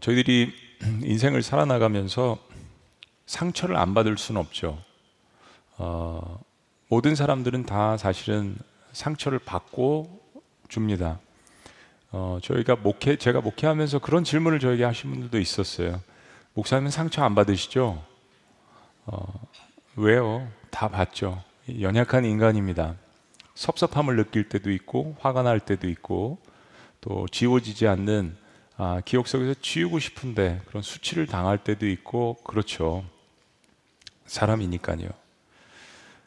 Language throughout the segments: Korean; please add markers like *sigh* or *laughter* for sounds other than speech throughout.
저희들이 *clears throat* 인생을 살아나가면서 상처를 안 받을 수는 없죠. 어, 모든 사람들은 다 사실은 상처를 받고 줍니다. 어, 저희가 목회, 제가 목회하면서 그런 질문을 저에게 하신 분들도 있었어요. 목사님은 상처 안 받으시죠? 어, 왜요? 다 받죠. 연약한 인간입니다. 섭섭함을 느낄 때도 있고, 화가 날 때도 있고, 또 지워지지 않는 아, 기억 속에서 지우고 싶은데 그런 수치를 당할 때도 있고 그렇죠. 사람이니까요.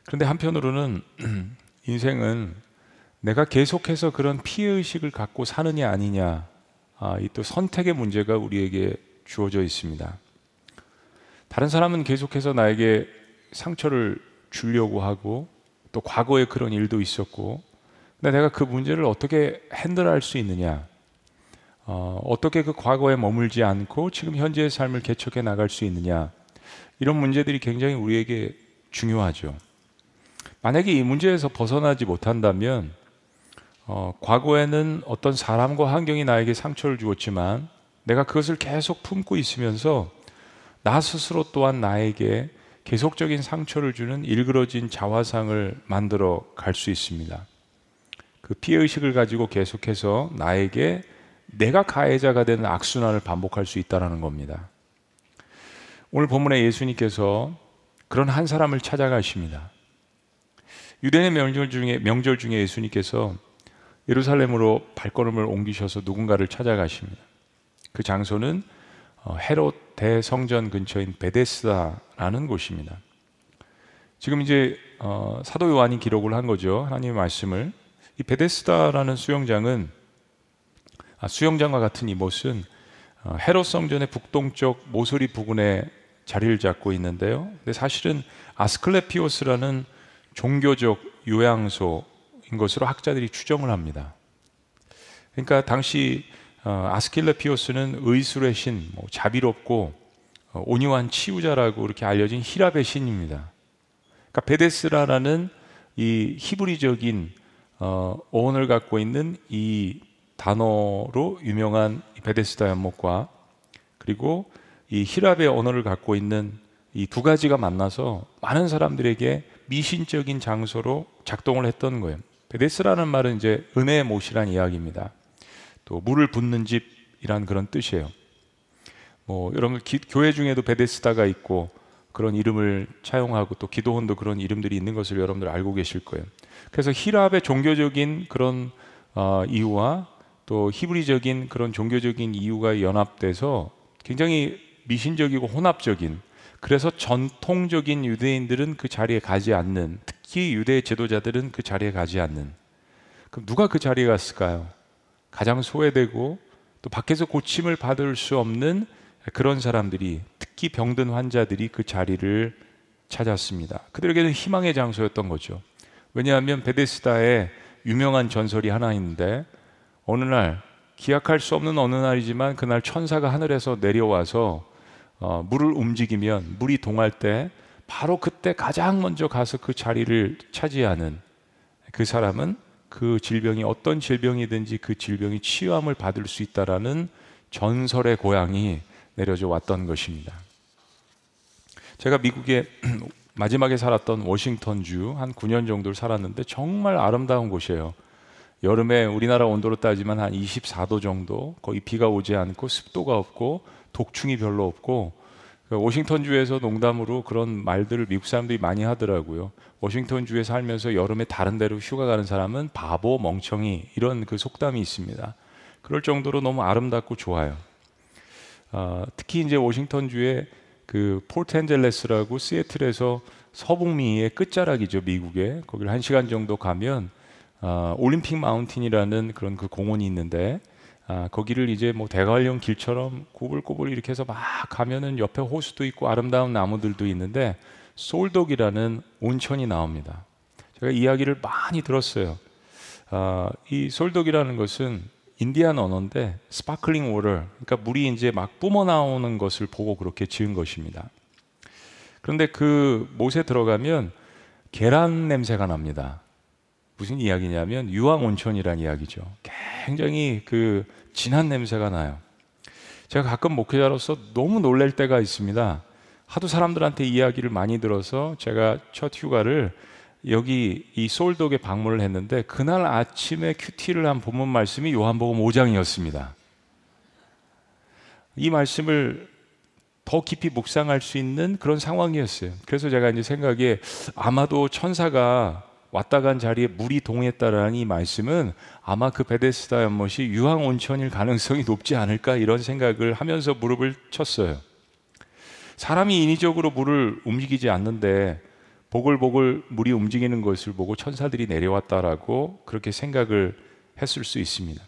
그런데 한편으로는 *clears throat* 인생은 내가 계속해서 그런 피해 의식을 갖고 사느냐 아니냐 아, 이 또 선택의 문제가 우리에게 주어져 있습니다. 다른 사람은 계속해서 나에게 상처를 주려고 하고 또 과거에 그런 일도 있었고 근데 내가 그 문제를 어떻게 핸들할 수 있느냐 어, 어떻게 그 과거에 머물지 않고 지금 현재의 삶을 개척해 나갈 수 있느냐 이런 문제들이 굉장히 우리에게 중요하죠. 만약에 이 문제에서 벗어나지 못한다면 어, 과거에는 어떤 사람과 환경이 나에게 상처를 주었지만 내가 그것을 계속 품고 있으면서 나 스스로 또한 나에게 계속적인 상처를 주는 일그러진 자화상을 만들어 갈 수 있습니다. 그 피해 의식을 가지고 계속해서 나에게 내가 가해자가 되는 악순환을 반복할 수 있다는 겁니다. 오늘 본문에 예수님께서 그런 한 사람을 찾아가십니다. 유대인의 명절 중에 명절 중에 예수님께서 예루살렘으로 발걸음을 옮기셔서 누군가를 찾아가십니다. 그 장소는 어, 헤롯 대성전 근처인 베데스다라는 곳입니다. 지금 이제 어, 사도 요한이 기록을 한 거죠. 하나님의 말씀을. 이 베데스다라는 수영장은 아, 수영장과 같은 이곳은 어, 헤롯 성전의 북동쪽 모서리 부근에 자리를 잡고 있는데요. 근데 사실은 아스클레피오스라는 종교적 요양소인 것으로 학자들이 추정을 합니다. 그러니까 당시 어, 아스클레피오스는 의술의 신, 뭐 자비롭고 어, 온유한 치유자라고 이렇게 알려진 히랍의 신입니다. 그러니까 베데스라라는 이 히브리적인 어원을 갖고 있는 이 단어로 유명한 베데스다 연못과 그리고 이 히랍의 언어를 갖고 있는 이 두 가지가 만나서 많은 사람들에게 미신적인 장소로 작동을 했던 거예요. 베데스라는 말은 이제 은혜의 못이란 이야기입니다. 또 물을 붓는 집이란 그런 뜻이에요. 뭐 여러분 기, 교회 중에도 베데스다가 있고 그런 이름을 차용하고 또 기도원도 그런 이름들이 있는 것을 여러분들 알고 계실 거예요. 그래서 히랍의 종교적인 그런 어, 이유와 또 히브리적인 그런 종교적인 이유가 연합돼서 굉장히 미신적이고 혼합적인 그래서 전통적인 유대인들은 그 자리에 가지 않는 특히 유대 제도자들은 그 자리에 가지 않는 그럼 누가 그 자리에 갔을까요? 가장 소외되고 또 밖에서 고침을 받을 수 없는 그런 사람들이 특히 병든 환자들이 그 자리를 찾았습니다. 그들에게는 희망의 장소였던 거죠. 왜냐하면 베데스다에 유명한 전설이 하나 있는데 어느 날 기약할 수 없는 어느 날이지만 그날 천사가 하늘에서 내려와서 어, 물을 움직이면 물이 동할 때 바로 그때 가장 먼저 가서 그 자리를 차지하는 그 사람은 그 질병이 어떤 질병이든지 그 질병이 치유함을 받을 수 있다라는 전설의 고향이 내려져 왔던 것입니다. 제가 미국에 *clears throat* 마지막에 살았던 워싱턴주 한 9년 정도를 살았는데 정말 아름다운 곳이에요. 여름에 우리나라 온도로 따지면 한 24도 정도, 거의 비가 오지 않고 습도가 없고 독충이 별로 없고 그 워싱턴주에서 농담으로 그런 말들을 미국 사람들이 많이 하더라고요. 워싱턴주에 살면서 여름에 다른 데로 휴가 가는 사람은 바보, 멍청이 이런 그 속담이 있습니다. 그럴 정도로 너무 아름답고 좋아요. 어, 특히 이제 워싱턴주에 그 포트앤젤레스라고 시애틀에서 서북미의 끝자락이죠 미국에 거기를 한 시간 정도 가면 어, 올림픽 마운틴이라는 그런 그 공원이 있는데 아, 거기를 이제 뭐 대관령 길처럼 꼬불꼬불 이렇게 해서 막 가면은 옆에 호수도 있고 아름다운 나무들도 있는데 솔독이라는 온천이 나옵니다. 제가 이야기를 많이 들었어요. 아, 이 솔독이라는 것은 인디안 언어인데 sparkling water, 그러니까 물이 이제 막 뿜어 나오는 것을 보고 그렇게 지은 것입니다. 그런데 그 못에 들어가면 계란 냄새가 납니다. 무슨 이야기냐면 유황 온천이란 이야기죠. 굉장히 그 진한 냄새가 나요. 제가 가끔 목회자로서 너무 놀랄 때가 있습니다. 하도 사람들한테 이야기를 많이 들어서 제가 첫 휴가를 여기 이 솔독에 방문을 했는데 그날 아침에 큐티를 한 본문 말씀이 요한복음 5장이었습니다. 이 말씀을 더 깊이 묵상할 수 있는 그런 상황이었어요. 그래서 제가 이제 생각에 아마도 천사가 왔다 간 자리에 물이 동했다라는 이 말씀은 아마 그 베데스다 연못이 유황 온천일 가능성이 높지 않을까 이런 생각을 하면서 무릎을 쳤어요. 사람이 인위적으로 물을 움직이지 않는데 보글보글 물이 움직이는 것을 보고 천사들이 내려왔다라고 그렇게 생각을 했을 수 있습니다.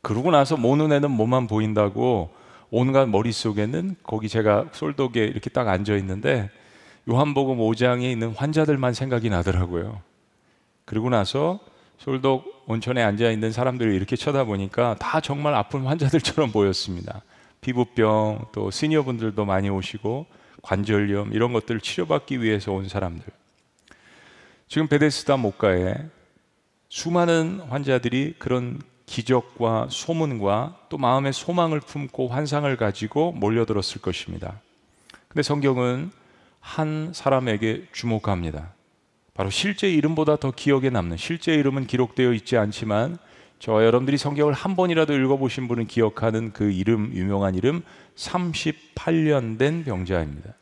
그러고 나서 모 눈에는 뭐만 보인다고 온갖 머릿속에는 거기 제가 솔독에 이렇게 딱 앉아 있는데 요한복음 5장에 있는 환자들만 생각이 나더라고요. 그리고 나서 솔독 온천에 앉아 있는 사람들을 이렇게 쳐다보니까 다 정말 아픈 환자들처럼 보였습니다. 피부병 또 시니어분들도 많이 오시고 관절염 이런 것들을 치료받기 위해서 온 사람들. 지금 베데스다 목가에 수많은 환자들이 그런 기적과 소문과 또 마음의 소망을 품고 환상을 가지고 몰려들었을 것입니다. 근데 성경은 한 사람에게 주목합니다. 바로 실제 이름보다 더 기억에 남는 실제 이름은 기록되어 있지 않지만 저와 여러분들이 성경을 한 번이라도 읽어보신 분은 기억하는 그 이름 유명한 이름 38년 된 병자입니다.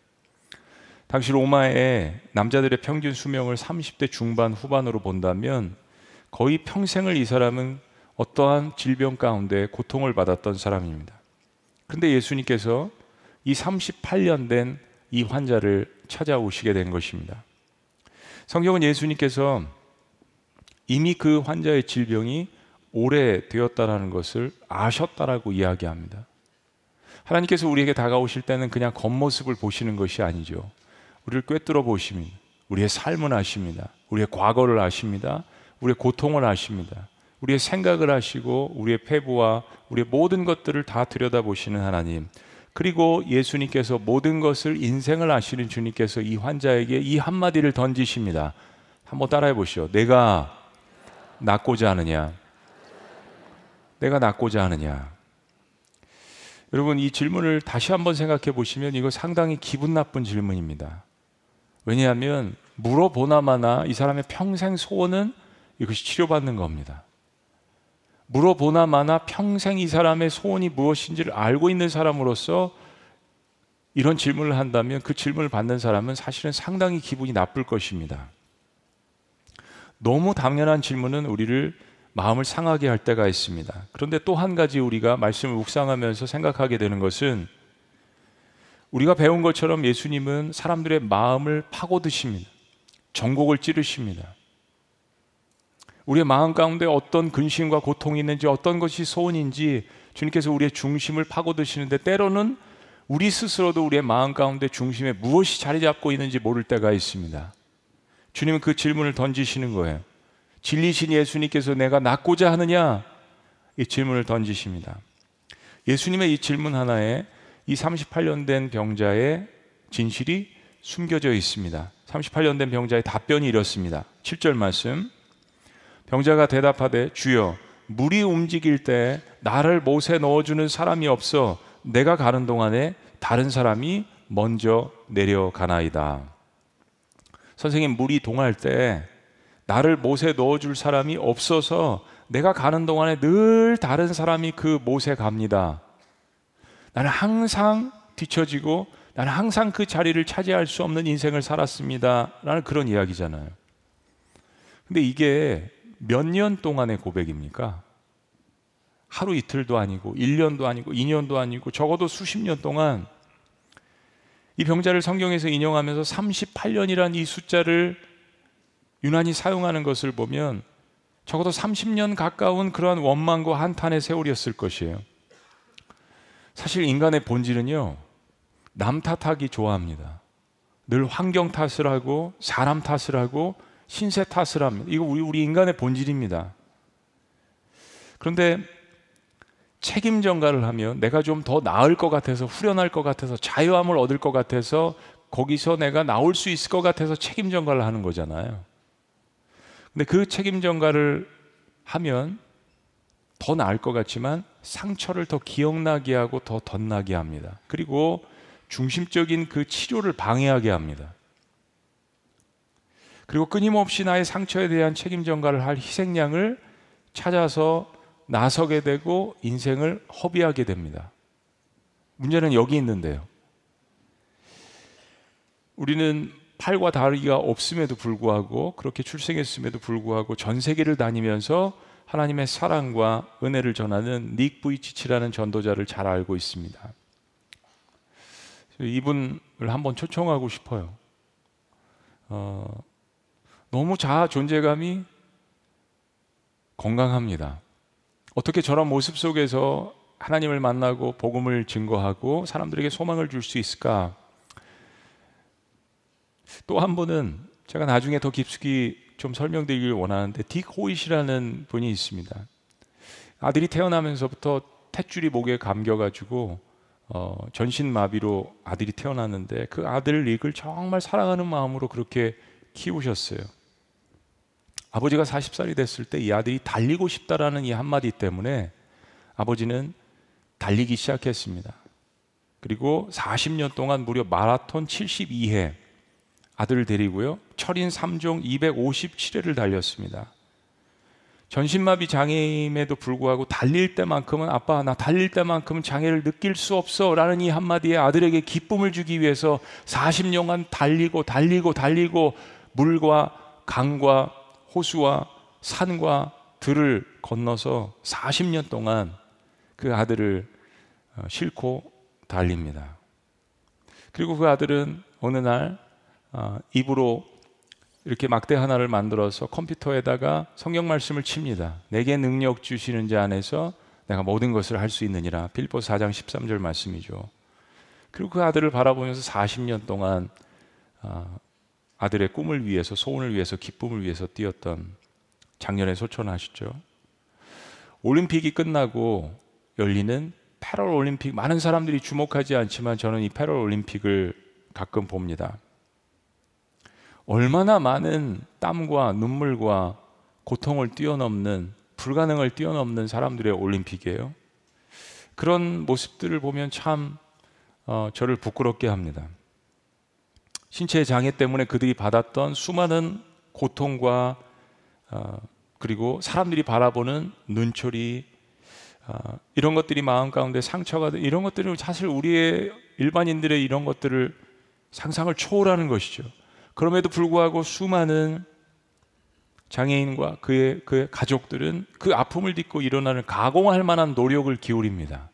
당시 로마의 남자들의 평균 수명을 30대 중반 후반으로 본다면 거의 평생을 이 사람은 어떠한 질병 가운데 고통을 받았던 사람입니다. 그런데 예수님께서 이 38년 된 이 환자를 찾아오시게 된 것입니다. 성경은 예수님께서 이미 그 환자의 질병이 오래되었다라는 것을 아셨다라고 이야기합니다. 하나님께서 우리에게 다가오실 때는 그냥 겉모습을 보시는 것이 아니죠. 우리를 꿰뚫어 보십니다. 우리의 삶을 아십니다. 우리의 과거를 아십니다. 우리의 고통을 아십니다. 우리의 생각을 하시고 우리의 패부와 우리의 모든 것들을 다 들여다보시는 하나님. 그리고 예수님께서 모든 것을 인생을 아시는 주님께서 이 환자에게 이 한마디를 던지십니다. 한번 따라해 보시오. 내가 낫고자 하느냐? 내가 낫고자 하느냐? 여러분 이 질문을 다시 한번 생각해 보시면 이거 상당히 기분 나쁜 질문입니다. 왜냐하면 물어보나마나 이 사람의 평생 소원은 이것이 치료받는 겁니다. 물어보나 마나 평생 이 사람의 소원이 무엇인지를 알고 있는 사람으로서 이런 질문을 한다면 그 질문을 받는 사람은 사실은 상당히 기분이 나쁠 것입니다. 너무 당연한 질문은 우리를 마음을 상하게 할 때가 있습니다. 그런데 또 한 가지 우리가 말씀을 묵상하면서 생각하게 되는 것은 우리가 배운 것처럼 예수님은 사람들의 마음을 파고드십니다. 전곡을 찌르십니다. 우리의 마음 가운데 어떤 근심과 고통이 있는지 어떤 것이 소원인지 주님께서 우리의 중심을 파고드시는데 때로는 우리 스스로도 우리의 마음 가운데 중심에 무엇이 자리 잡고 있는지 모를 때가 있습니다. 주님은 그 질문을 던지시는 거예요. 진리신 예수님께서 내가 낫고자 하느냐? 이 질문을 던지십니다. 예수님의 이 질문 하나에 이 38년 된 병자의 진실이 숨겨져 있습니다. 38년 된 병자의 답변이 이렇습니다. 7절 말씀. 병자가 대답하되 주여 물이 움직일 때 나를 못에 넣어주는 사람이 없어 내가 가는 동안에 다른 사람이 먼저 내려가나이다. 선생님 물이 동할 때 나를 못에 넣어줄 사람이 없어서 내가 가는 동안에 늘 다른 사람이 그 못에 갑니다. 나는 항상 뒤처지고 나는 항상 그 자리를 차지할 수 없는 인생을 살았습니다. 라는 그런 이야기잖아요. 근데 이게 몇 년 동안의 고백입니까? 하루 이틀도 아니고 1년도 아니고 2년도 아니고 적어도 수십 년 동안 이 병자를 성경에서 인용하면서 38년이란 이 숫자를 유난히 사용하는 것을 보면 적어도 30년 가까운 그러한 원망과 한탄의 세월이었을 것이에요. 사실 인간의 본질은요, 남 탓하기 좋아합니다. 늘 환경 탓을 하고, 사람 탓을 하고, 신세 탓을 합니다. 이거 우리, 우리 인간의 본질입니다. 그런데 책임 전가를 하면 내가 좀 더 나을 것 같아서 후련할 것 같아서 자유함을 얻을 것 같아서 거기서 내가 나올 수 있을 것 같아서 책임 전가를 하는 거잖아요. 근데 그 책임 전가를 하면 더 나을 것 같지만 상처를 더 기억나게 하고 더 덧나게 합니다. 그리고 중심적인 그 치료를 방해하게 합니다. 그리고 끊임없이 나의 상처에 대한 책임 전가를 할 희생양을 찾아서 나서게 되고 인생을 허비하게 됩니다. 문제는 여기 있는데요. 우리는 팔과 다리가 없음에도 불구하고 그렇게 출생했음에도 불구하고 전 세계를 다니면서 하나님의 사랑과 은혜를 전하는 닉 부이치치라는 전도자를 잘 알고 있습니다. 이분을 한번 초청하고 싶어요. 어, 너무 자아 존재감이 건강합니다. 어떻게 저런 모습 속에서 하나님을 만나고 복음을 증거하고 사람들에게 소망을 줄 수 있을까? 또 한 분은 제가 나중에 더 깊숙이 좀 설명드리길 원하는데 딕 호잇이라는 분이 있습니다. 아들이 태어나면서부터 탯줄이 목에 감겨가지고 어, 전신 마비로 아들이 태어났는데 그 아들 릭을 정말 사랑하는 마음으로 그렇게 키우셨어요. 아버지가 40살이 됐을 때 이 아들이 달리고 싶다라는 이 한마디 때문에 아버지는 달리기 시작했습니다. 그리고 40년 동안 무려 마라톤 72회 아들을 데리고요. 철인 3종 257회를 달렸습니다. 전신마비 장애임에도 불구하고 달릴 때만큼은 아빠 나 달릴 때만큼은 장애를 느낄 수 없어 라는 이 한마디에 아들에게 기쁨을 주기 위해서 40년간 달리고 달리고 달리고 물과 강과 호수와 산과 들을 건너서 40년 동안 그 아들을 어, 싣고 달립니다. 그리고 그 아들은 어느 날 어, 입으로 이렇게 막대 하나를 만들어서 컴퓨터에다가 성경 말씀을 칩니다. 내게 능력 주시는 자 안에서 내가 모든 것을 할 수 있느니라. 필보 4장 13절 말씀이죠. 그리고 그 아들을 바라보면서 40년 동안 어, 아들의 꿈을 위해서 소원을 위해서 기쁨을 위해서 뛰었던 작년에 소천하셨죠. 올림픽이 끝나고 열리는 패럴 올림픽 많은 사람들이 주목하지 않지만 저는 이 패럴 올림픽을 가끔 봅니다. 얼마나 많은 땀과 눈물과 고통을 뛰어넘는 불가능을 뛰어넘는 사람들의 올림픽이에요. 그런 모습들을 보면 참 어, 저를 부끄럽게 합니다. 신체 장애 때문에 그들이 받았던 수많은 고통과 어, 그리고 사람들이 바라보는 눈초리 어, 이런 것들이 마음 가운데 상처가 이런 것들은 사실 우리의 일반인들의 이런 것들을 상상을 초월하는 것이죠. 그럼에도 불구하고 수많은 장애인과 그의, 그의 가족들은 그 아픔을 딛고 일어나는 가공할 만한 노력을 기울입니다.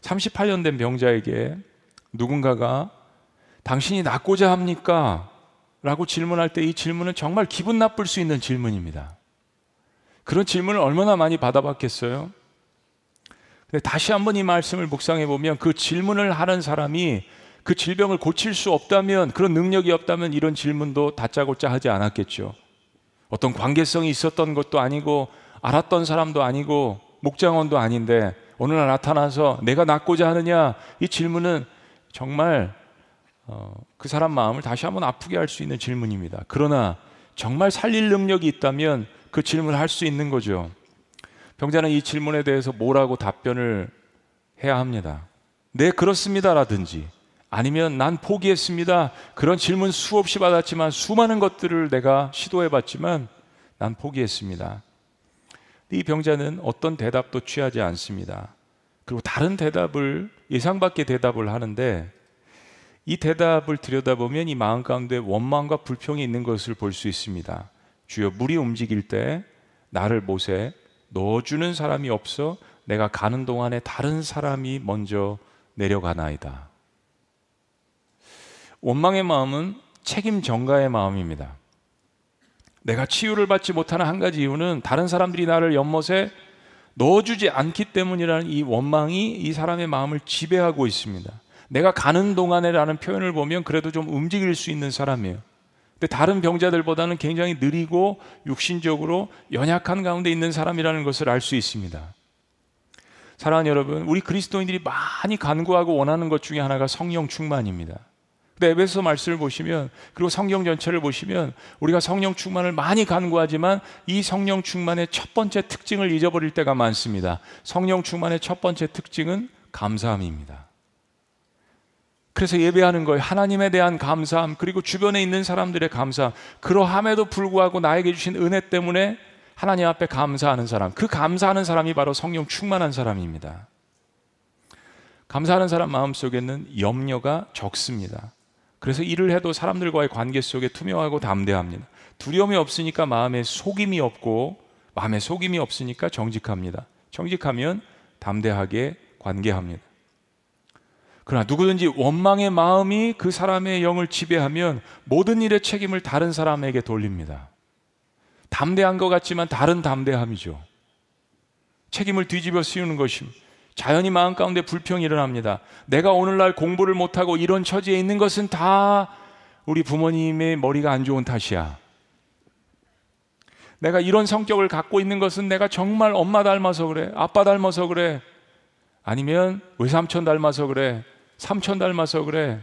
38년 된 병자에게 누군가가 당신이 낫고자 합니까? 라고 질문할 때 이 질문은 정말 기분 나쁠 수 있는 질문입니다. 그런 질문을 얼마나 많이 받아봤겠어요? 근데 다시 한번 이 말씀을 묵상해 보면 그 질문을 하는 사람이 그 질병을 고칠 수 없다면 그런 능력이 없다면 이런 질문도 다짜고짜 하지 않았겠죠. 어떤 관계성이 있었던 것도 아니고 알았던 사람도 아니고 목장원도 아닌데 어느 날 나타나서 내가 낫고자 하느냐 이 질문은 정말 어, 그 사람 마음을 다시 한번 아프게 할 수 있는 질문입니다. 그러나 정말 살릴 능력이 있다면 그 질문을 할 수 있는 거죠. 병자는 이 질문에 대해서 뭐라고 답변을 해야 합니다. 네, 그렇습니다라든지 아니면 난 포기했습니다. 그런 질문 수없이 받았지만 수많은 것들을 내가 시도해 봤지만 난 포기했습니다. 이 병자는 어떤 대답도 취하지 않습니다. 그리고 다른 대답을 예상 밖의 대답을 하는데 이 대답을 들여다보면 이 마음 가운데 원망과 불평이 있는 것을 볼 수 있습니다. 주여 물이 움직일 때 나를 못에 넣어주는 사람이 없어 내가 가는 동안에 다른 사람이 먼저 내려가나이다. 원망의 마음은 책임 전가의 마음입니다. 내가 치유를 받지 못하는 한 가지 이유는 다른 사람들이 나를 연못에 넣어주지 않기 때문이라는 이 원망이 이 사람의 마음을 지배하고 있습니다. 내가 가는 동안에라는 표현을 보면 그래도 좀 움직일 수 있는 사람이에요. 근데 다른 병자들보다는 굉장히 느리고 육신적으로 연약한 가운데 있는 사람이라는 것을 알 수 있습니다. 사랑하는 여러분, 우리 그리스도인들이 많이 간구하고 원하는 것 중에 하나가 성령 충만입니다. 근데 에베소 말씀을 보시면 그리고 성경 전체를 보시면 우리가 성령 충만을 많이 간구하지만 이 성령 충만의 첫 번째 특징을 잊어버릴 때가 많습니다. 성령 충만의 첫 번째 특징은 감사함입니다. 그래서 예배하는 거예요. 하나님에 대한 감사함, 그리고 주변에 있는 사람들의 감사함. 그러함에도 불구하고 나에게 주신 은혜 때문에 하나님 앞에 감사하는 사람. 그 감사하는 사람이 바로 성령 충만한 사람입니다. 감사하는 사람 마음속에는 염려가 적습니다. 그래서 일을 해도 사람들과의 관계 속에 투명하고 담대합니다. 두려움이 없으니까 마음에 속임이 없고 마음에 속임이 없으니까 정직합니다. 정직하면 담대하게 관계합니다. 그러나 누구든지 원망의 마음이 그 사람의 영을 지배하면 모든 일의 책임을 다른 사람에게 돌립니다. 담대한 것 같지만 다른 담대함이죠. 책임을 뒤집어 씌우는 것입니다. 자연히 마음 가운데 불평이 일어납니다. 내가 오늘날 공부를 못하고 이런 처지에 있는 것은 다 우리 부모님의 머리가 안 좋은 탓이야. 내가 이런 성격을 갖고 있는 것은 내가 정말 엄마 닮아서 그래. 아빠 닮아서 그래. 아니면 외삼촌 닮아서 그래. 삼촌 닮아서 그래.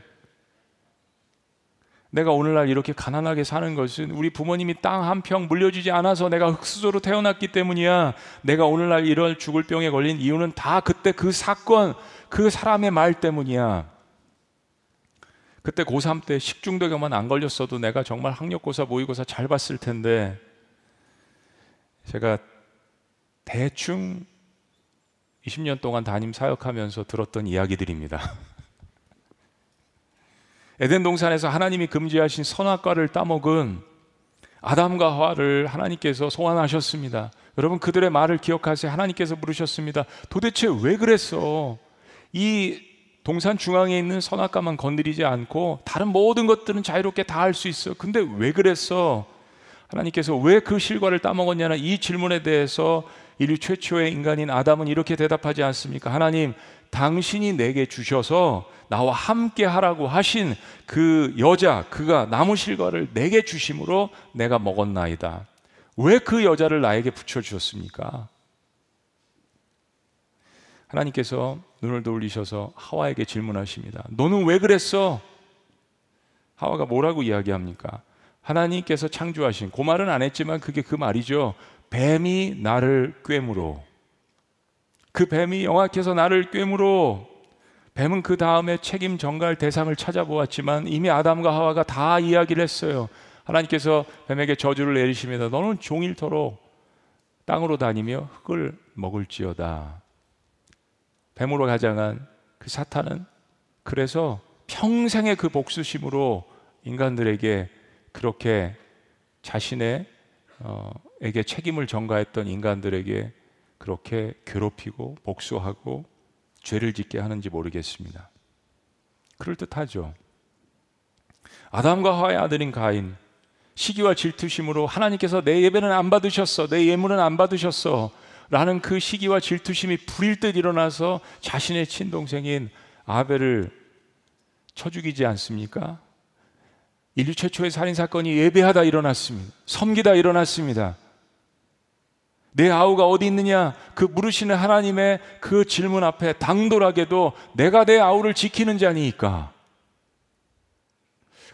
내가 오늘날 이렇게 가난하게 사는 것은 우리 부모님이 땅 한 평 물려주지 않아서 내가 흙수저로 태어났기 때문이야. 내가 오늘날 이런 죽을 병에 걸린 이유는 다 그때 그 사건, 그 사람의 말 때문이야. 그때 고3 때 식중독에만 안 걸렸어도 내가 정말 학력고사, 모의고사 잘 봤을 텐데 제가 대충 20년 동안 담임 사역하면서 들었던 이야기들입니다. *laughs* 에덴 동산에서 하나님이 금지하신 선악과를 따먹은 아담과 하와를 하나님께서 소환하셨습니다. 여러분 그들의 말을 기억하세요. 하나님께서 물으셨습니다. 도대체 왜 그랬어? 이 동산 중앙에 있는 선악과만 건드리지 않고 다른 모든 것들은 자유롭게 다 할 수 있어. 근데 왜 그랬어? 하나님께서 왜 그 실과를 따먹었냐는 이 질문에 대해서 인류 최초의 인간인 아담은 이렇게 대답하지 않습니까? 하나님, 당신이 내게 주셔서 나와 함께 하라고 하신 그 여자, 그가 나무 실과를 내게 주심으로 내가 먹었나이다. 왜 그 여자를 나에게 붙여주셨습니까? 하나님께서 눈을 돌리셔서 하와에게 질문하십니다. 너는 왜 그랬어? 하와가 뭐라고 이야기합니까? 하나님께서 창조하신, 그 말은 안 했지만 그게 그 말이죠. 뱀이 나를 꿰물어. 그 뱀이 영악해서 나를 꿰물어 뱀은 그 다음에 책임 전가할 대상을 찾아보았지만 이미 아담과 하와가 다 이야기를 했어요. 하나님께서 뱀에게 저주를 내리십니다. 너는 종일토록 땅으로 다니며 흙을 먹을지어다. 뱀으로 가장한 그 사탄은 그래서 평생의 그 복수심으로 인간들에게 그렇게 자신의 어, 에게 책임을 전가했던 인간들에게 그렇게 괴롭히고 복수하고 죄를 짓게 하는지 모르겠습니다. 그럴듯하죠. 아담과 하와의 아들인 가인 시기와 질투심으로 하나님께서 내 예배는 안 받으셨어. 내 예물은 안 받으셨어. 라는 그 시기와 질투심이 불일 듯 일어나서 자신의 친동생인 아벨을 쳐 죽이지 않습니까? 인류 최초의 살인 사건이 예배하다 일어났습니다. 섬기다 일어났습니다. 내 아우가 어디 있느냐? 그 물으시는 하나님의 그 질문 앞에 당돌하게도 내가 내 아우를 지키는 자니까.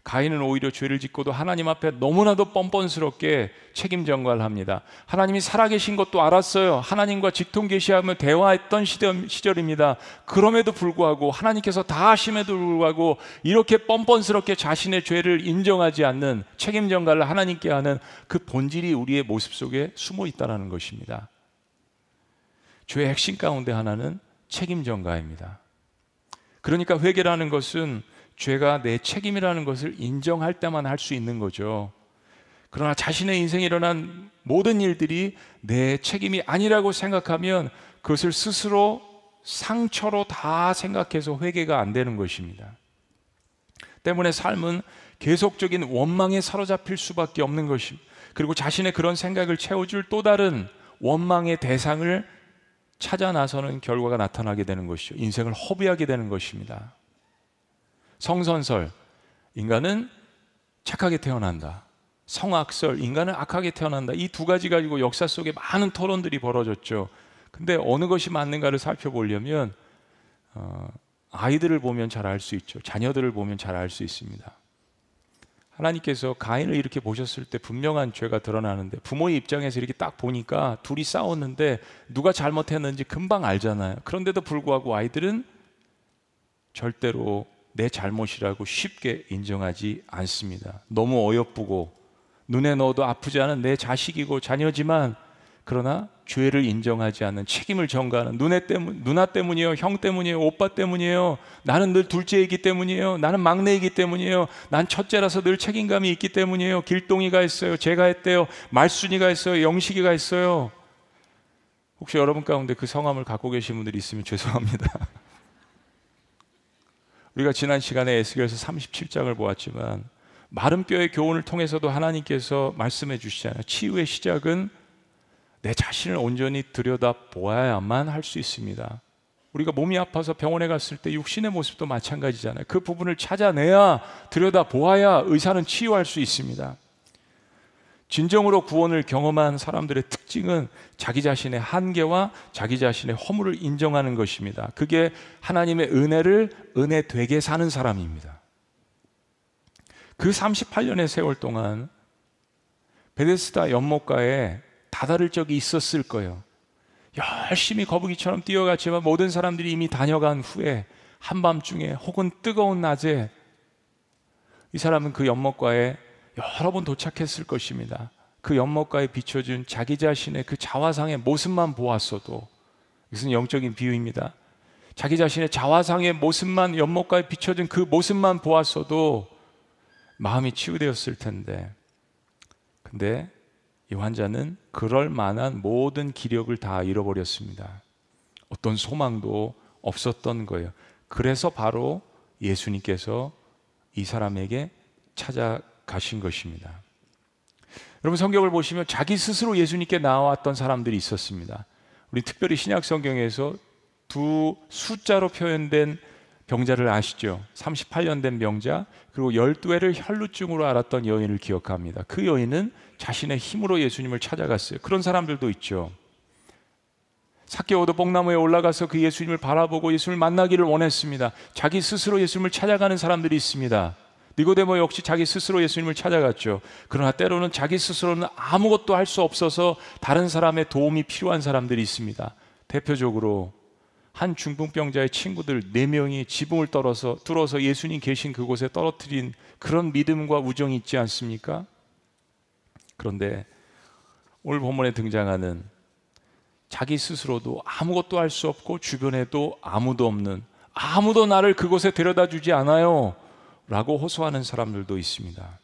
가인은 오히려 죄를 짓고도 하나님 앞에 너무나도 뻔뻔스럽게 책임 전가를 합니다. 하나님이 살아계신 것도 알았어요. 하나님과 직통 계시하며 대화했던 시절, 입니다 그럼에도 불구하고 하나님께서 다 하심에도 불구하고 이렇게 뻔뻔스럽게 자신의 죄를 인정하지 않는 책임 전가를 하나님께 하는 그 본질이 우리의 모습 속에 숨어 있다는 것입니다. 죄의 핵심 가운데 하나는 책임 전가입니다. 그러니까 회개라는 것은 죄가 내 책임이라는 것을 인정할 때만 할 수 있는 거죠. 그러나 자신의 인생에 일어난 모든 일들이 내 책임이 아니라고 생각하면 그것을 스스로 상처로 다 생각해서 회개가 안 되는 것입니다. 때문에 삶은 계속적인 원망에 사로잡힐 수밖에 없는 것입니다. 그리고 자신의 그런 생각을 채워줄 또 다른 원망의 대상을 찾아 나서는 결과가 나타나게 되는 것이죠. 인생을 허비하게 되는 것입니다. 성선설, 인간은 착하게 태어난다. 성악설, 인간은 악하게 태어난다. 이 두 가지 가지고 역사 속에 많은 토론들이 벌어졌죠. 근데 어느 것이 맞는가를 살펴보려면 어, 아이들을 보면 잘 알 수 있죠. 자녀들을 보면 잘 알 수 있습니다. 하나님께서 가인을 이렇게 보셨을 때 분명한 죄가 드러나는데 부모의 입장에서 이렇게 딱 보니까 둘이 싸웠는데 누가 잘못했는지 금방 알잖아요. 그런데도 불구하고 아이들은 절대로 내 잘못이라고 쉽게 인정하지 않습니다. 너무 어여쁘고 눈에 넣어도 아프지 않은 내 자식이고 자녀지만 그러나 죄를 인정하지 않는 책임을 전가하는 누나 때문 누나 때문이에요, 형 때문이에요, 오빠 때문이에요. 나는 늘 둘째이기 때문이에요. 나는 막내이기 때문이에요. 난 첫째라서 늘 책임감이 있기 때문이에요. 길동이가 있어요. 제가 했대요. 말순이가 있어요. 영식이가 있어요. 혹시 여러분 가운데 그 성함을 갖고 계신 분들이 있으면 죄송합니다. *laughs* 우리가 지난 시간에 에스겔서 37장을 보았지만 마른 뼈의 교훈을 통해서도 하나님께서 말씀해 주시잖아요. 치유의 시작은 내 자신을 온전히 들여다 보아야만 할 수 있습니다. 우리가 몸이 아파서 병원에 갔을 때 육신의 모습도 마찬가지잖아요. 그 부분을 찾아내야 들여다 보아야 의사는 치유할 수 있습니다. 진정으로 구원을 경험한 사람들의 특징은 자기 자신의 한계와 자기 자신의 허물을 인정하는 것입니다. 그게 하나님의 은혜를 은혜 되게 사는 사람입니다. 그 38년의 세월 동안 베데스다 연못가에 다다를 적이 있었을 거예요. 열심히 거북이처럼 뛰어갔지만 모든 사람들이 이미 다녀간 후에 한밤중에 혹은 뜨거운 낮에 이 사람은 그 연못가에 여러 번 도착했을 것입니다. 그 연못가에 비춰준 자기 자신의 그 자화상의 모습만 보았어도 이것은 영적인 비유입니다. 자기 자신의 자화상의 모습만 연못가에 비춰진 그 모습만 보았어도 마음이 치유되었을 텐데 근데 이 환자는 그럴 만한 모든 기력을 다 잃어버렸습니다. 어떤 소망도 없었던 거예요. 그래서 바로 예수님께서 이 사람에게 찾아 가신 것입니다. 여러분 성경을 보시면 자기 스스로 예수님께 나왔던 사람들이 있었습니다. 우리 특별히 신약 성경에서 두 숫자로 표현된 병자를 아시죠? 38년 된 병자 그리고 12회를 혈루증으로 알았던 여인을 기억합니다. 그 여인은 자신의 힘으로 예수님을 찾아갔어요. 그런 사람들도 있죠. 사케오도 뽕나무에 올라가서 그 예수님을 바라보고 예수님을 만나기를 원했습니다. 자기 스스로 예수님을 찾아가는 사람들이 있습니다. 니고데모 역시 자기 스스로 예수님을 찾아갔죠. 그러나 때로는 자기 스스로는 아무것도 할 수 없어서 다른 사람의 도움이 필요한 사람들이 있습니다. 대표적으로 한 중풍병자의 친구들 네 명이 지붕을 떨어서 뚫어서 예수님 계신 그곳에 떨어뜨린 그런 믿음과 우정이 있지 않습니까? 그런데 오늘 본문에 등장하는 자기 스스로도 아무것도 할 수 없고 주변에도 아무도 없는 아무도 나를 그곳에 데려다 주지 않아요. 라고 호소하는 사람들도 있습니다.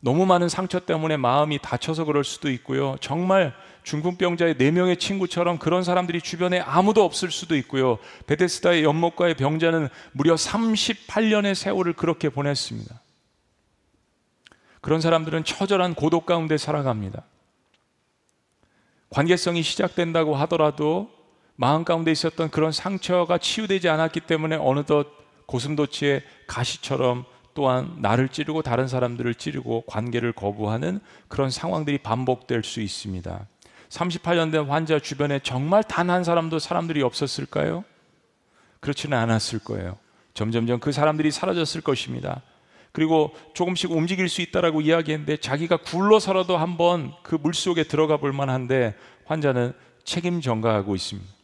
너무 많은 상처 때문에 마음이 다쳐서 그럴 수도 있고요. 정말 중풍병자의 네 명의 친구처럼 그런 사람들이 주변에 아무도 없을 수도 있고요. 베데스다의 연못가의 병자는 무려 38년의 세월을 그렇게 보냈습니다. 그런 사람들은 처절한 고독 가운데 살아갑니다. 관계성이 시작된다고 하더라도 마음 가운데 있었던 그런 상처가 치유되지 않았기 때문에 어느덧 고슴도치의 가시처럼 또한 나를 찌르고 다른 사람들을 찌르고 관계를 거부하는 그런 상황들이 반복될 수 있습니다. 38년 된 환자 주변에 정말 단 한 사람도 사람들이 없었을까요? 그렇지는 않았을 거예요. 점점점 그 사람들이 사라졌을 것입니다. 그리고 조금씩 움직일 수 있다라고 이야기했는데 자기가 굴러서라도 한번 그 물속에 들어가 볼 만한데 환자는 책임 전가하고 있습니다.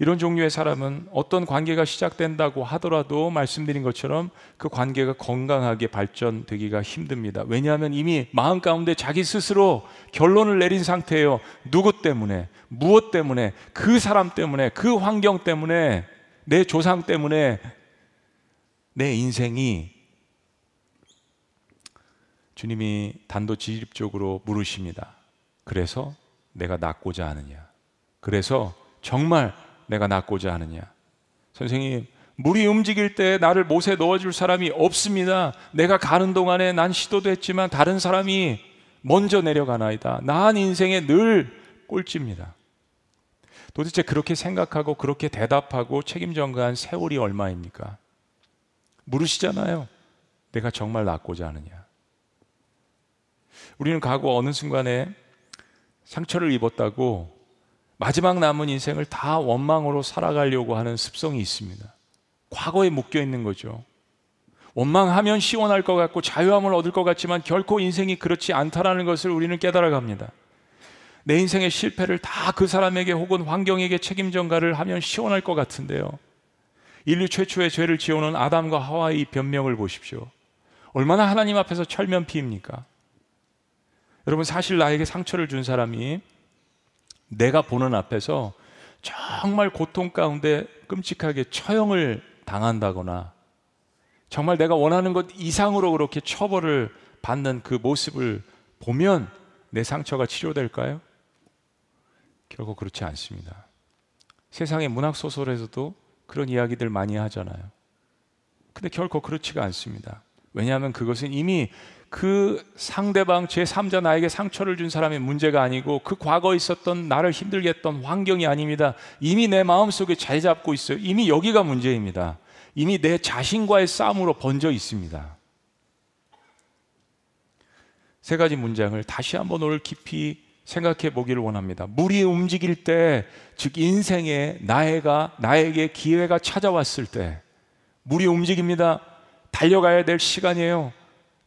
이런 종류의 사람은 어떤 관계가 시작된다고 하더라도 말씀드린 것처럼 그 관계가 건강하게 발전되기가 힘듭니다. 왜냐하면 이미 마음 가운데 자기 스스로 결론을 내린 상태예요. 누구 때문에, 무엇 때문에, 그 사람 때문에, 그 환경 때문에, 내 조상 때문에 내 인생이 주님이 단도직입적으로 물으십니다. 그래서 내가 낫고자 하느냐? 그래서 정말 내가 낳고자 하느냐? 선생님, 물이 움직일 때 나를 못에 넣어줄 사람이 없습니다. 내가 가는 동안에 난 시도도 했지만 다른 사람이 먼저 내려가나이다. 난 인생에 늘 꼴찌입니다. 도대체 그렇게 생각하고 그렇게 대답하고 책임 전가한 세월이 얼마입니까? 물으시잖아요. 내가 정말 낫고자 하느냐? 우리는 과거 어느 순간에 상처를 입었다고 마지막 남은 인생을 다 원망으로 살아가려고 하는 습성이 있습니다. 과거에 묶여 있는 거죠. 원망하면 시원할 것 같고 자유함을 얻을 것 같지만 결코 인생이 그렇지 않다라는 것을 우리는 깨달아 갑니다. 내 인생의 실패를 다 그 사람에게 혹은 환경에게 책임 전가를 하면 시원할 것 같은데요. 인류 최초의 죄를 지어놓은 아담과 하와의 변명을 보십시오. 얼마나 하나님 앞에서 철면피입니까? 여러분 사실 나에게 상처를 준 사람이 내가 보는 앞에서 정말 고통 가운데 끔찍하게 처형을 당한다거나 정말 내가 원하는 것 이상으로 그렇게 처벌을 받는 그 모습을 보면 내 상처가 치료될까요? 결코 그렇지 않습니다. 세상의 문학 소설에서도 그런 이야기들 많이 하잖아요. 근데 결코 그렇지가 않습니다. 왜냐하면 그것은 이미 그 상대방 제3자 나에게 상처를 준 사람의 문제가 아니고 그 과거에 있었던 나를 힘들게 했던 환경이 아닙니다. 이미 내 마음속에 자리 잡고 있어요. 이미 여기가 문제입니다. 이미 내 자신과의 싸움으로 번져 있습니다. 세 가지 문장을 다시 한번 오늘 깊이 생각해 보기를 원합니다. 물이 움직일 때, 즉 인생에 나애가 나에게 기회가 찾아왔을 때, 물이 움직입니다. 달려가야 될 시간이에요.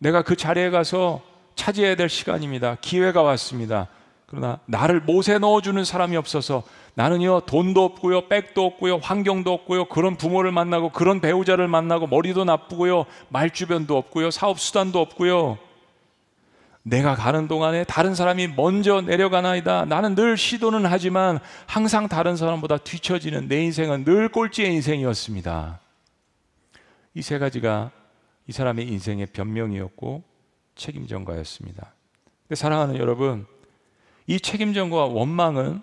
내가 그 자리에 가서 차지해야 될 시간입니다. 기회가 왔습니다. 그러나 나를 못에 넣어주는 사람이 없어서 나는요 돈도 없고요 백도 없고요 환경도 없고요 그런 부모를 만나고 그런 배우자를 만나고 머리도 나쁘고요 말주변도 없고요 사업 수단도 없고요 내가 가는 동안에 다른 사람이 먼저 내려가나이다 나는 늘 시도는 하지만 항상 다른 사람보다 뒤처지는 내 인생은 늘 꼴찌의 인생이었습니다 이 세 가지가 이 사람의 인생의 변명이었고 책임 전가였습니다 근데 사랑하는 여러분 이 책임전과 원망은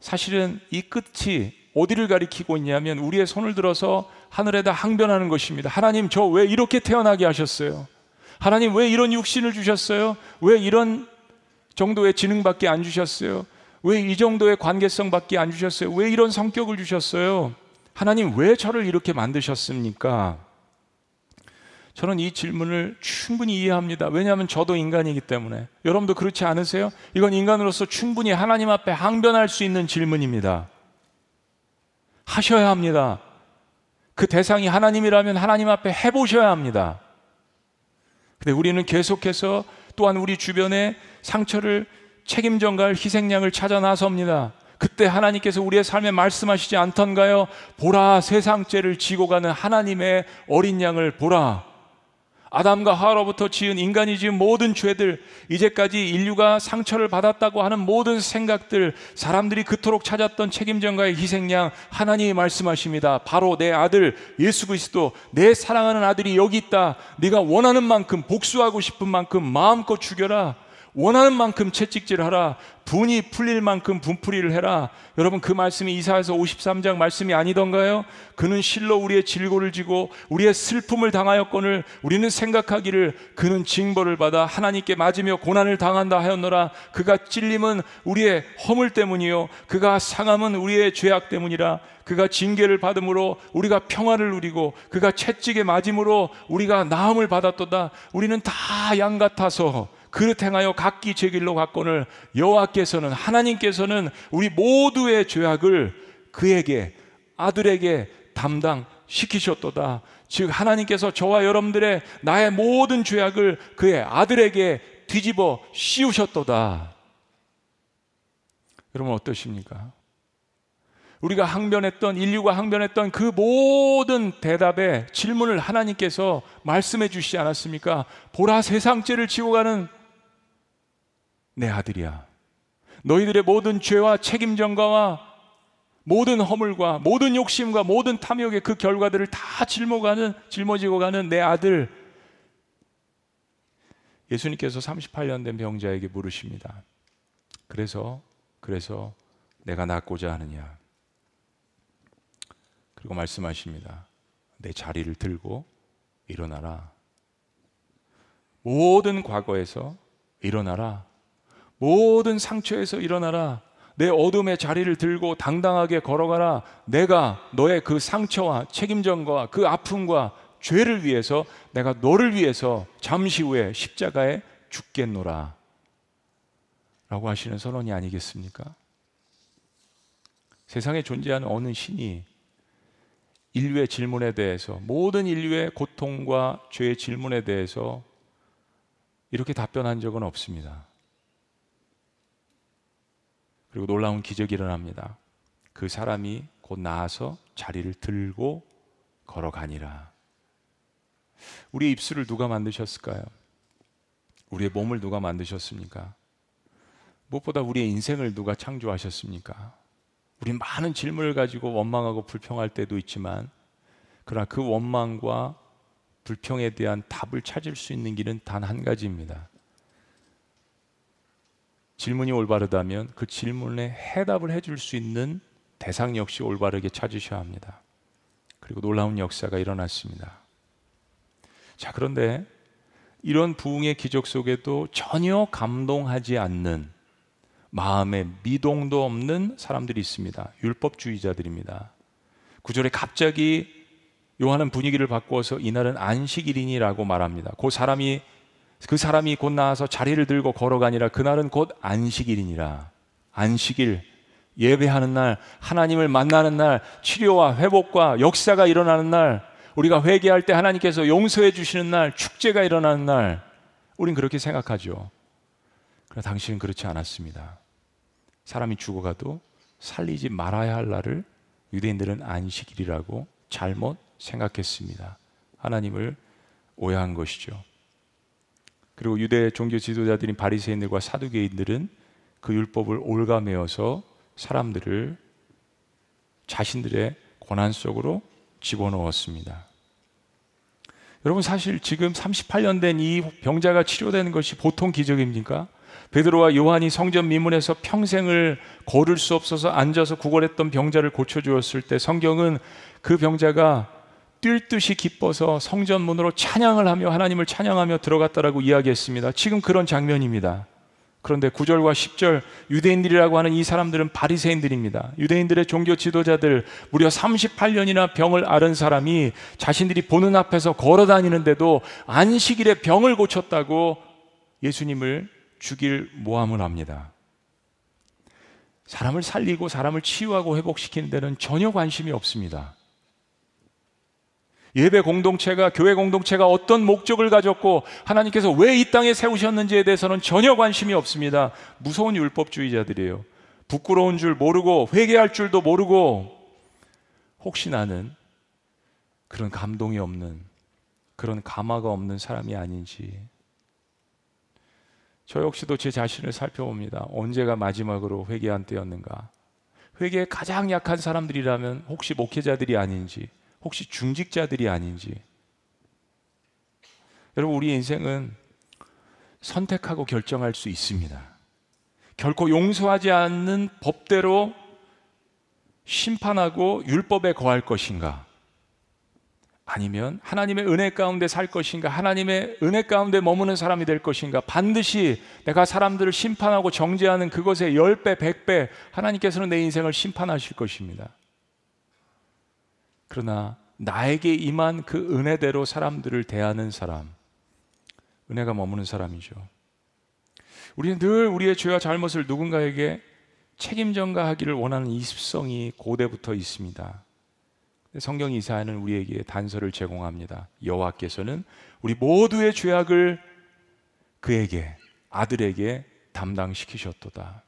사실은 이 끝이 어디를 가리키고 있냐면 우리의 손을 들어서 하늘에다 항변하는 것입니다. 하나님 저 왜 이렇게 태어나게 하셨어요? 하나님 왜 이런 육신을 주셨어요? 왜 이런 정도의 지능밖에 안 주셨어요? 왜 이 정도의 관계성밖에 안 주셨어요? 왜 이런 성격을 주셨어요? 하나님 왜 저를 이렇게 만드셨습니까? 저는 이 질문을 충분히 이해합니다. 왜냐하면 저도 인간이기 때문에. 여러분도 그렇지 않으세요? 이건 인간으로서 충분히 하나님 앞에 항변할 수 있는 질문입니다. 하셔야 합니다. 그 대상이 하나님이라면 하나님 앞에 해보셔야 합니다. 근데 우리는 계속해서 또한 우리 주변에 상처를 책임전갈 희생양을 찾아 나섭니다. 그때 하나님께서 우리의 삶에 말씀하시지 않던가요? 보라, 세상죄를 지고 가는 하나님의 어린 양을 보라. 아담과 하와로부터 지은 인간이 지은 모든 죄들, 이제까지 인류가 상처를 받았다고 하는 모든 생각들, 사람들이 그토록 찾았던 책임전가의 희생양, 하나님이 말씀하십니다. 바로 내 아들 예수 그리스도, 내 사랑하는 아들이 여기 있다. 네가 원하는 만큼 복수하고 싶은 만큼 마음껏 죽여라. 원하는 만큼 채찍질하라. 분이 풀릴 만큼 분풀이를 해라. 여러분 그 말씀이 이사에서 53장 말씀이 아니던가요? 그는 실로 우리의 질고를 지고 우리의 슬픔을 당하였거늘 우리는 생각하기를 그는 징벌을 받아 하나님께 맞으며 고난을 당한다 하였노라. 그가 찔림은 우리의 허물 때문이요 그가 상함은 우리의 죄악 때문이라. 그가 징계를 받음으로 우리가 평화를 누리고 그가 채찍에 맞음으로 우리가 나음을 받았도다. 우리는 다 양 같아서 그릇 행하여 각기 제 길로 갔거늘 여호와께서는 하나님께서는 우리 모두의 죄악을 그에게 아들에게 담당시키셨도다. 즉 하나님께서 저와 여러분들의 나의 모든 죄악을 그의 아들에게 뒤집어 씌우셨도다. 여러분 어떠십니까? 우리가 항변했던 인류가 항변했던 그 모든 대답에 질문을 하나님께서 말씀해 주시지 않았습니까? 보라 세상죄를 지고 가는 내 아들이야. 너희들의 모든 죄와 책임 전가와 모든 허물과 모든 욕심과 모든 탐욕의 그 결과들을 다 짊어가는 짊어지고 가는 내 아들 예수님께서 38년 된 병자에게 물으십니다. 그래서 그래서 내가 낫고자 하느냐? 그리고 말씀하십니다. 내 자리를 들고 일어나라. 모든 과거에서 일어나라. 모든 상처에서 일어나라. 내 어둠의 자리를 들고 당당하게 걸어가라. 내가 너의 그 상처와 책임전과 그 아픔과 죄를 위해서 내가 너를 위해서 잠시 후에 십자가에 죽겠노라. 라고 하시는 선언이 아니겠습니까? 세상에 존재하는 어느 신이 인류의 질문에 대해서 모든 인류의 고통과 죄의 질문에 대해서 이렇게 답변한 적은 없습니다. 그리고 놀라운 기적이 일어납니다. 그 사람이 곧 나아서 자리를 들고 걸어가니라. 우리의 입술을 누가 만드셨을까요? 우리의 몸을 누가 만드셨습니까? 무엇보다 우리의 인생을 누가 창조하셨습니까? 우리 많은 질문을 가지고 원망하고 불평할 때도 있지만 그러나 그 원망과 불평에 대한 답을 찾을 수 있는 길은 단 한 가지입니다. 질문이 올바르다면 그 질문에 해답을 해줄 수 있는 대상 역시 올바르게 찾으셔야 합니다. 그리고 놀라운 역사가 일어났습니다. 자, 그런데 이런 부흥의 기적 속에도 전혀 감동하지 않는 마음에 미동도 없는 사람들이 있습니다. 율법주의자들입니다. 구절에 갑자기 요한은 분위기를 바꾸어서 이날은 안식일이니라고 말합니다. 그 사람이 그 사람이 곧 나와서 자리를 들고 걸어가니라 그날은 곧 안식일이니라. 안식일 예배하는 날, 하나님을 만나는 날, 치료와 회복과 역사가 일어나는 날, 우리가 회개할 때 하나님께서 용서해 주시는 날, 축제가 일어나는 날, 우린 그렇게 생각하죠. 그러나 당신은 그렇지 않았습니다. 사람이 죽어가도 살리지 말아야 할 날을 유대인들은 안식일이라고 잘못 생각했습니다. 하나님을 오해한 것이죠. 그리고 유대 종교 지도자들인 바리새인들과 사두개인들은 그 율법을 올가매어서 사람들을 자신들의 고난 속으로 집어넣었습니다. 여러분 사실 지금 38년 된 이 병자가 치료되는 것이 보통 기적입니까? 베드로와 요한이 성전 미문에서 평생을 걸을 수 없어서 앉아서 구걸했던 병자를 고쳐 주었을 때 성경은 그 병자가 뛸 듯이 기뻐서 성전 문으로 찬양을 하며 하나님을 찬양하며 들어갔다라고 이야기했습니다. 지금 그런 장면입니다. 그런데 9절과 10절 유대인들이라고 하는 이 사람들은 바리새인들입니다. 유대인들의 종교 지도자들 무려 38년이나 병을 앓은 사람이 자신들이 보는 앞에서 걸어 다니는데도 안식일에 병을 고쳤다고 예수님을 죽일 모함을 합니다. 사람을 살리고 사람을 치유하고 회복시키는 데는 전혀 관심이 없습니다. 예배 공동체가 교회 공동체가 어떤 목적을 가졌고 하나님께서 왜 이 땅에 세우셨는지에 대해서는 전혀 관심이 없습니다. 무서운 율법주의자들이에요. 부끄러운 줄 모르고 회개할 줄도 모르고 혹시 나는 그런 감동이 없는 그런 감화가 없는 사람이 아닌지 저 역시도 제 자신을 살펴봅니다. 언제가 마지막으로 회개한 때였는가? 회개에 가장 약한 사람들이라면 혹시 목회자들이 아닌지 혹시 중직자들이 아닌지. 여러분, 우리 인생은 선택하고 결정할 수 있습니다. 결코 용서하지 않는 법대로 심판하고 율법에 거할 것인가? 아니면 하나님의 은혜 가운데 살 것인가? 하나님의 은혜 가운데 머무는 사람이 될 것인가? 반드시 내가 사람들을 심판하고 정죄하는 그것의 10배, 100배 하나님께서는 내 인생을 심판하실 것입니다. 그러나 나에게 임한 그 은혜대로 사람들을 대하는 사람, 은혜가 머무는 사람이죠. 우리는 늘 우리의 죄와 잘못을 누군가에게 책임 전가하기를 원하는 이 습성이 고대부터 있습니다. 성경 이사야는 우리에게 단서를 제공합니다. 여호와께서는 우리 모두의 죄악을 그에게 아들에게 담당시키셨도다.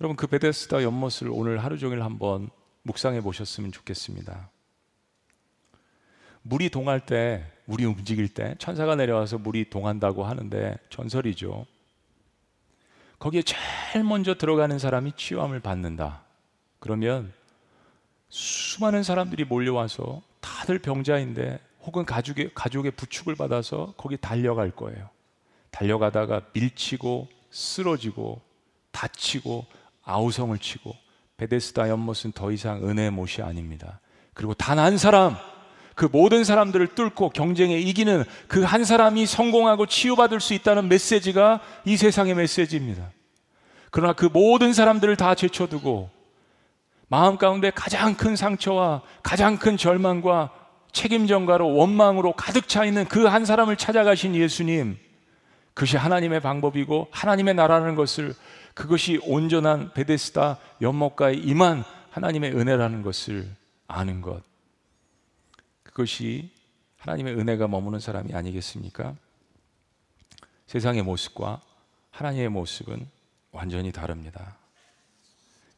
여러분 그 베데스다 연못을 오늘 하루 종일 한번 묵상해 보셨으면 좋겠습니다. 물이 동할 때, 물이 움직일 때 천사가 내려와서 물이 동한다고 하는데 전설이죠. 거기에 제일 먼저 들어가는 사람이 치유함을 받는다. 그러면 수많은 사람들이 몰려와서 다들 병자인데 혹은 가족의, 가족의 부축을 받아서 거기 달려갈 거예요. 달려가다가 밀치고 쓰러지고 다치고 아우성을 치고 베데스다 연못은 더 이상 은혜의 못이 아닙니다. 그리고 단 한 사람, 그 모든 사람들을 뚫고 경쟁에 이기는 그 한 사람이 성공하고 치유받을 수 있다는 메시지가 이 세상의 메시지입니다. 그러나 그 모든 사람들을 다 제쳐두고 마음 가운데 가장 큰 상처와 가장 큰 절망과 책임전가로 원망으로 가득 차 있는 그 한 사람을 찾아가신 예수님. 그것이 하나님의 방법이고 하나님의 나라는 것을 그것이 온전한 베데스다 연못가에 임한 하나님의 은혜라는 것을 아는 것. 그것이 하나님의 은혜가 머무는 사람이 아니겠습니까? 세상의 모습과 하나님의 모습은 완전히 다릅니다.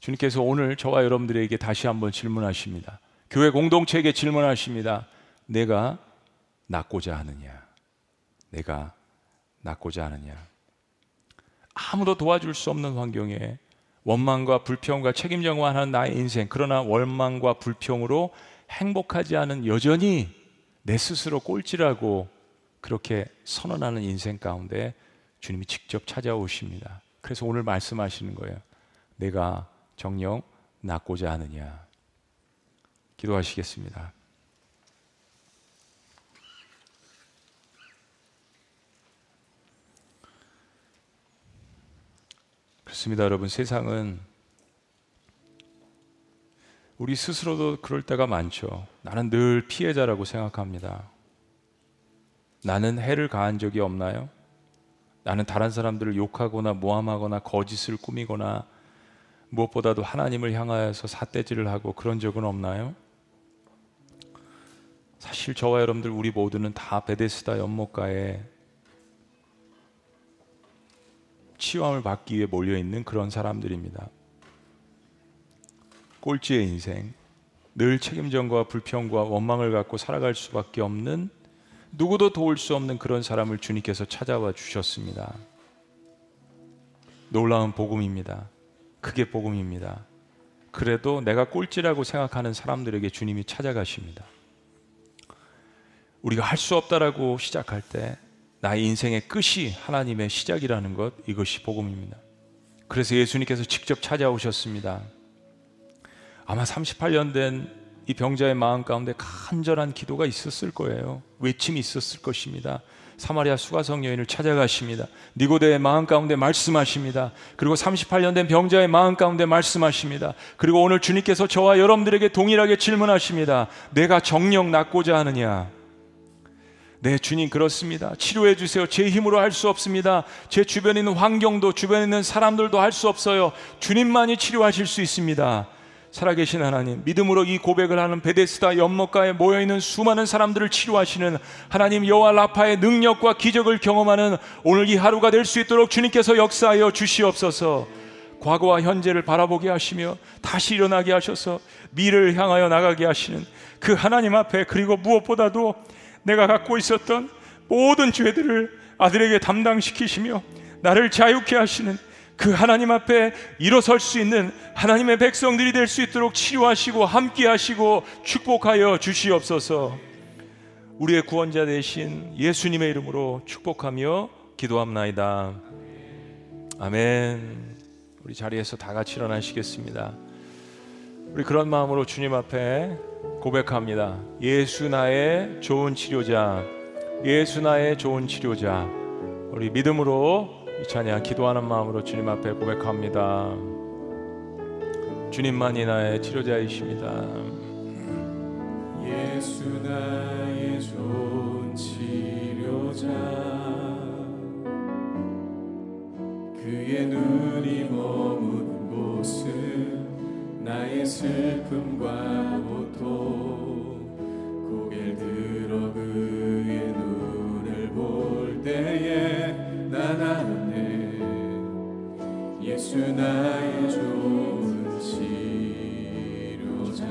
주님께서 오늘 저와 여러분들에게 다시 한번 질문하십니다. 교회 공동체에게 질문하십니다. 내가 낫고자 하느냐? 내가 낫고자 하느냐? 아무도 도와줄 수 없는 환경에 원망과 불평과 책임정만 하는 나의 인생, 그러나 원망과 불평으로 행복하지 않은 여전히 내 스스로 꼴찌라고 그렇게 선언하는 인생 가운데 주님이 직접 찾아오십니다. 그래서 오늘 말씀하시는 거예요. 내가 정령 낫고자 하느냐. 기도하시겠습니다. 그렇습니다, 여러분. 세상은 우리 스스로도 그럴 때가 많죠. 나는 늘 피해자라고 생각합니다. 나는 해를 가한 적이 없나요? 나는 다른 사람들을 욕하거나 모함하거나 거짓을 꾸미거나 무엇보다도 하나님을 향하여서 삿대질을 하고 그런 적은 없나요? 사실 저와 여러분들 우리 모두는 다 베데스다 연못가에 치유함을 받기 위해 몰려 있는 그런 사람들입니다. 꼴찌의 인생, 늘 책임전과 불평과 원망을 갖고 살아갈 수밖에 없는 누구도 도울 수 없는 그런 사람을 주님께서 찾아와 주셨습니다. 놀라운 복음입니다. 그게 복음입니다. 그래도 내가 꼴찌라고 생각하는 사람들에게 주님이 찾아가십니다. 우리가 할 수 없다라고 시작할 때 나의 인생의 끝이 하나님의 시작이라는 것 이것이 복음입니다. 그래서 예수님께서 직접 찾아오셨습니다. 아마 38년 된 이 병자의 마음 가운데 간절한 기도가 있었을 거예요. 외침이 있었을 것입니다. 사마리아 수가성 여인을 찾아가십니다. 니고데의 마음 가운데 말씀하십니다. 그리고 38년 된 병자의 마음 가운데 말씀하십니다. 그리고 오늘 주님께서 저와 여러분들에게 동일하게 질문하십니다. 내가 정령 낫고자 하느냐? 네, 주님 그렇습니다. 치료해 주세요. 제 힘으로 할 수 없습니다. 제 주변에 있는 환경도 주변에 있는 사람들도 할 수 없어요. 주님만이 치료하실 수 있습니다. 살아계신 하나님, 믿음으로 이 고백을 하는 베데스다 연못가에 모여 있는 수많은 사람들을 치료하시는 하나님 여호와 라파의 능력과 기적을 경험하는 오늘 이 하루가 될 수 있도록 주님께서 역사하여 주시옵소서. 과거와 현재를 바라보게 하시며 다시 일어나게 하셔서 미래를 향하여 나가게 하시는 그 하나님 앞에 그리고 무엇보다도 내가 갖고 있었던 모든 죄들을 아들에게 담당시키시며 나를 자유케 하시는 그 하나님 앞에 일어설 수 있는 하나님의 백성들이 될 수 있도록 치료하시고 함께 하시고 축복하여 주시옵소서. 우리의 구원자 되신 예수님의 이름으로 축복하며 기도합나이다. 아멘. 우리 자리에서 다 같이 일어나시겠습니다. 우리 그런 마음으로 주님 앞에 고백합니다. 예수 나의 좋은 치료자, 예수 나의 좋은 치료자. 우리 믿음으로 이 찬양 기도하는 마음으로 주님 앞에 고백합니다. 주님만이 나의 치료자이십니다. 예수 나의 좋은 치료자 그의 눈이 머문 곳은 나의 슬픔과 고개를 들어 그의 눈을 볼 때에 난 알았네 예수 나의 좋은 치료자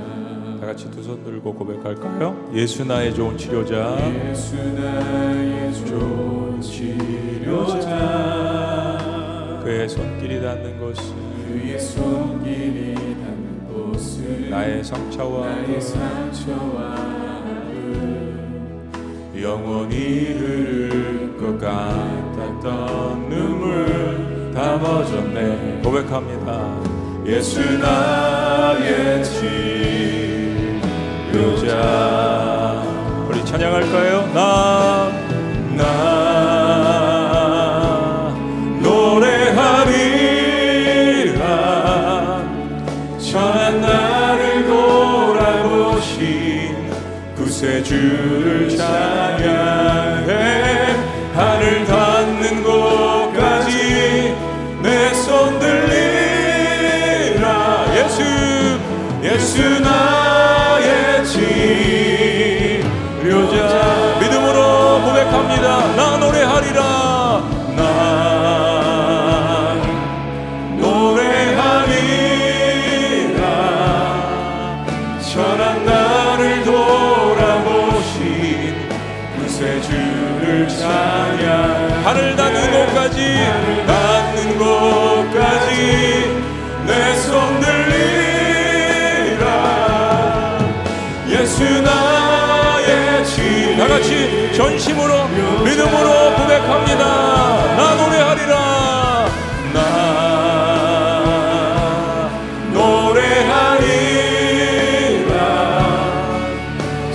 다 같이 두 손 들고 고백할까요? 예수 나의 좋은 치료자. 예수 나의 좋은 치료자 그의 손길이 닿는 곳은 그의 손길이 닿는 나의 상처와 영원히 흐를 것 같았던 눈물 다 멎었네. 고백합니다. 예수 나의 치료자. 우리 찬양할까요? 나, 나 전심으로 믿음으로 고백합니다. 나 노래하리라. 나 노래하리라.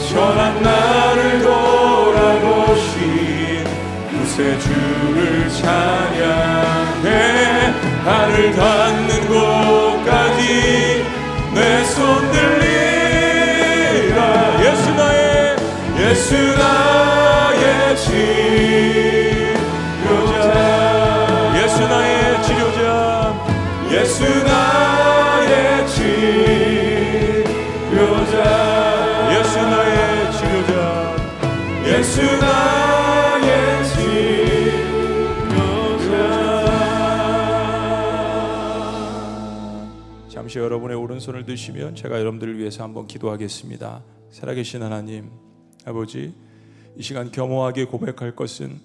천한 나를 돌아보신 구세주를 찬양 오른손을 드시면 제가 여러분들을 위해서 한번 기도하겠습니다. 살아계신 하나님, 아버지, 이 시간 겸허하게 고백할 것은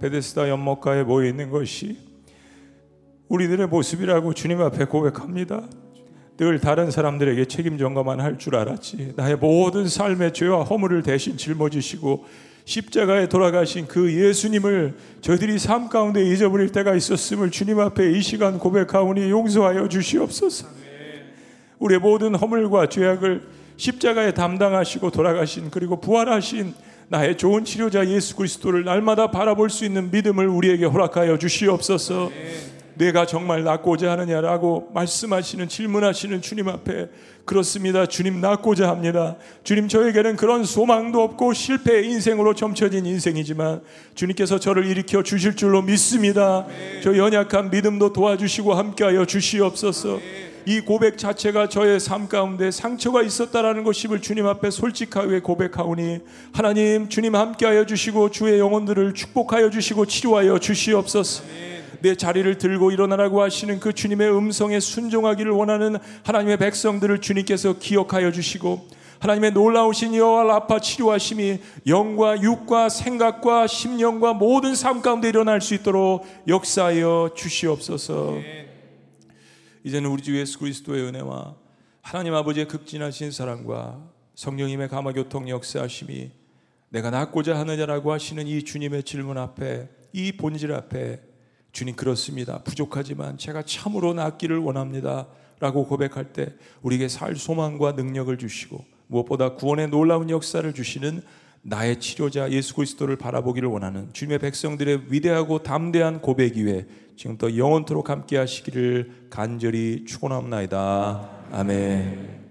베데스다 연못가에 모여 있는 것이 우리들의 모습이라고 주님 앞에 고백합니다. 늘 다른 사람들에게 책임 전가만 할 줄 알았지. 나의 모든 삶의 죄와 허물을 대신 짊어지시고 십자가에 돌아가신 그 예수님을 저희들이 삶 가운데 잊어버릴 때가 있었음을 주님 앞에 이 시간 고백하오니 용서하여 주시옵소서. 우리의 모든 허물과 죄악을 십자가에 담당하시고 돌아가신 그리고 부활하신 나의 좋은 치료자 예수 그리스도를 날마다 바라볼 수 있는 믿음을 우리에게 허락하여 주시옵소서. 내가 정말 낫고자 하느냐라고 말씀하시는 질문하시는 주님 앞에 그렇습니다. 주님 낫고자 합니다. 주님 저에게는 그런 소망도 없고 실패의 인생으로 점쳐진 인생이지만 주님께서 저를 일으켜 주실 줄로 믿습니다. 저 연약한 믿음도 도와주시고 함께하여 주시옵소서. 이 고백 자체가 저의 삶 가운데 상처가 있었다라는 것임을 주님 앞에 솔직하게 고백하오니 하나님 주님 함께하여 주시고 주의 영혼들을 축복하여 주시고 치료하여 주시옵소서. 내 자리를 들고 일어나라고 하시는 그 주님의 음성에 순종하기를 원하는 하나님의 백성들을 주님께서 기억하여 주시고 하나님의 놀라우신 여호와 라파 치료하심이 영과 육과 생각과 심령과 모든 삶 가운데 일어날 수 있도록 역사하여 주시옵소서. 이제는 우리 주 예수 그리스도의 은혜와 하나님 아버지의 극진하신 사랑과 성령님의 감화 교통 역사하심이 내가 낫고자 하느냐라고 하시는 이 주님의 질문 앞에 이 본질 앞에 주님 그렇습니다. 부족하지만 제가 참으로 낫기를 원합니다. 라고 고백할 때 우리에게 살 소망과 능력을 주시고 무엇보다 구원의 놀라운 역사를 주시는 나의 치료자 예수 그리스도를 바라보기를 원하는 주님의 백성들의 위대하고 담대한 고백 위에 지금부터 영원토록 함께 하시기를 간절히 축원합니다. 아멘.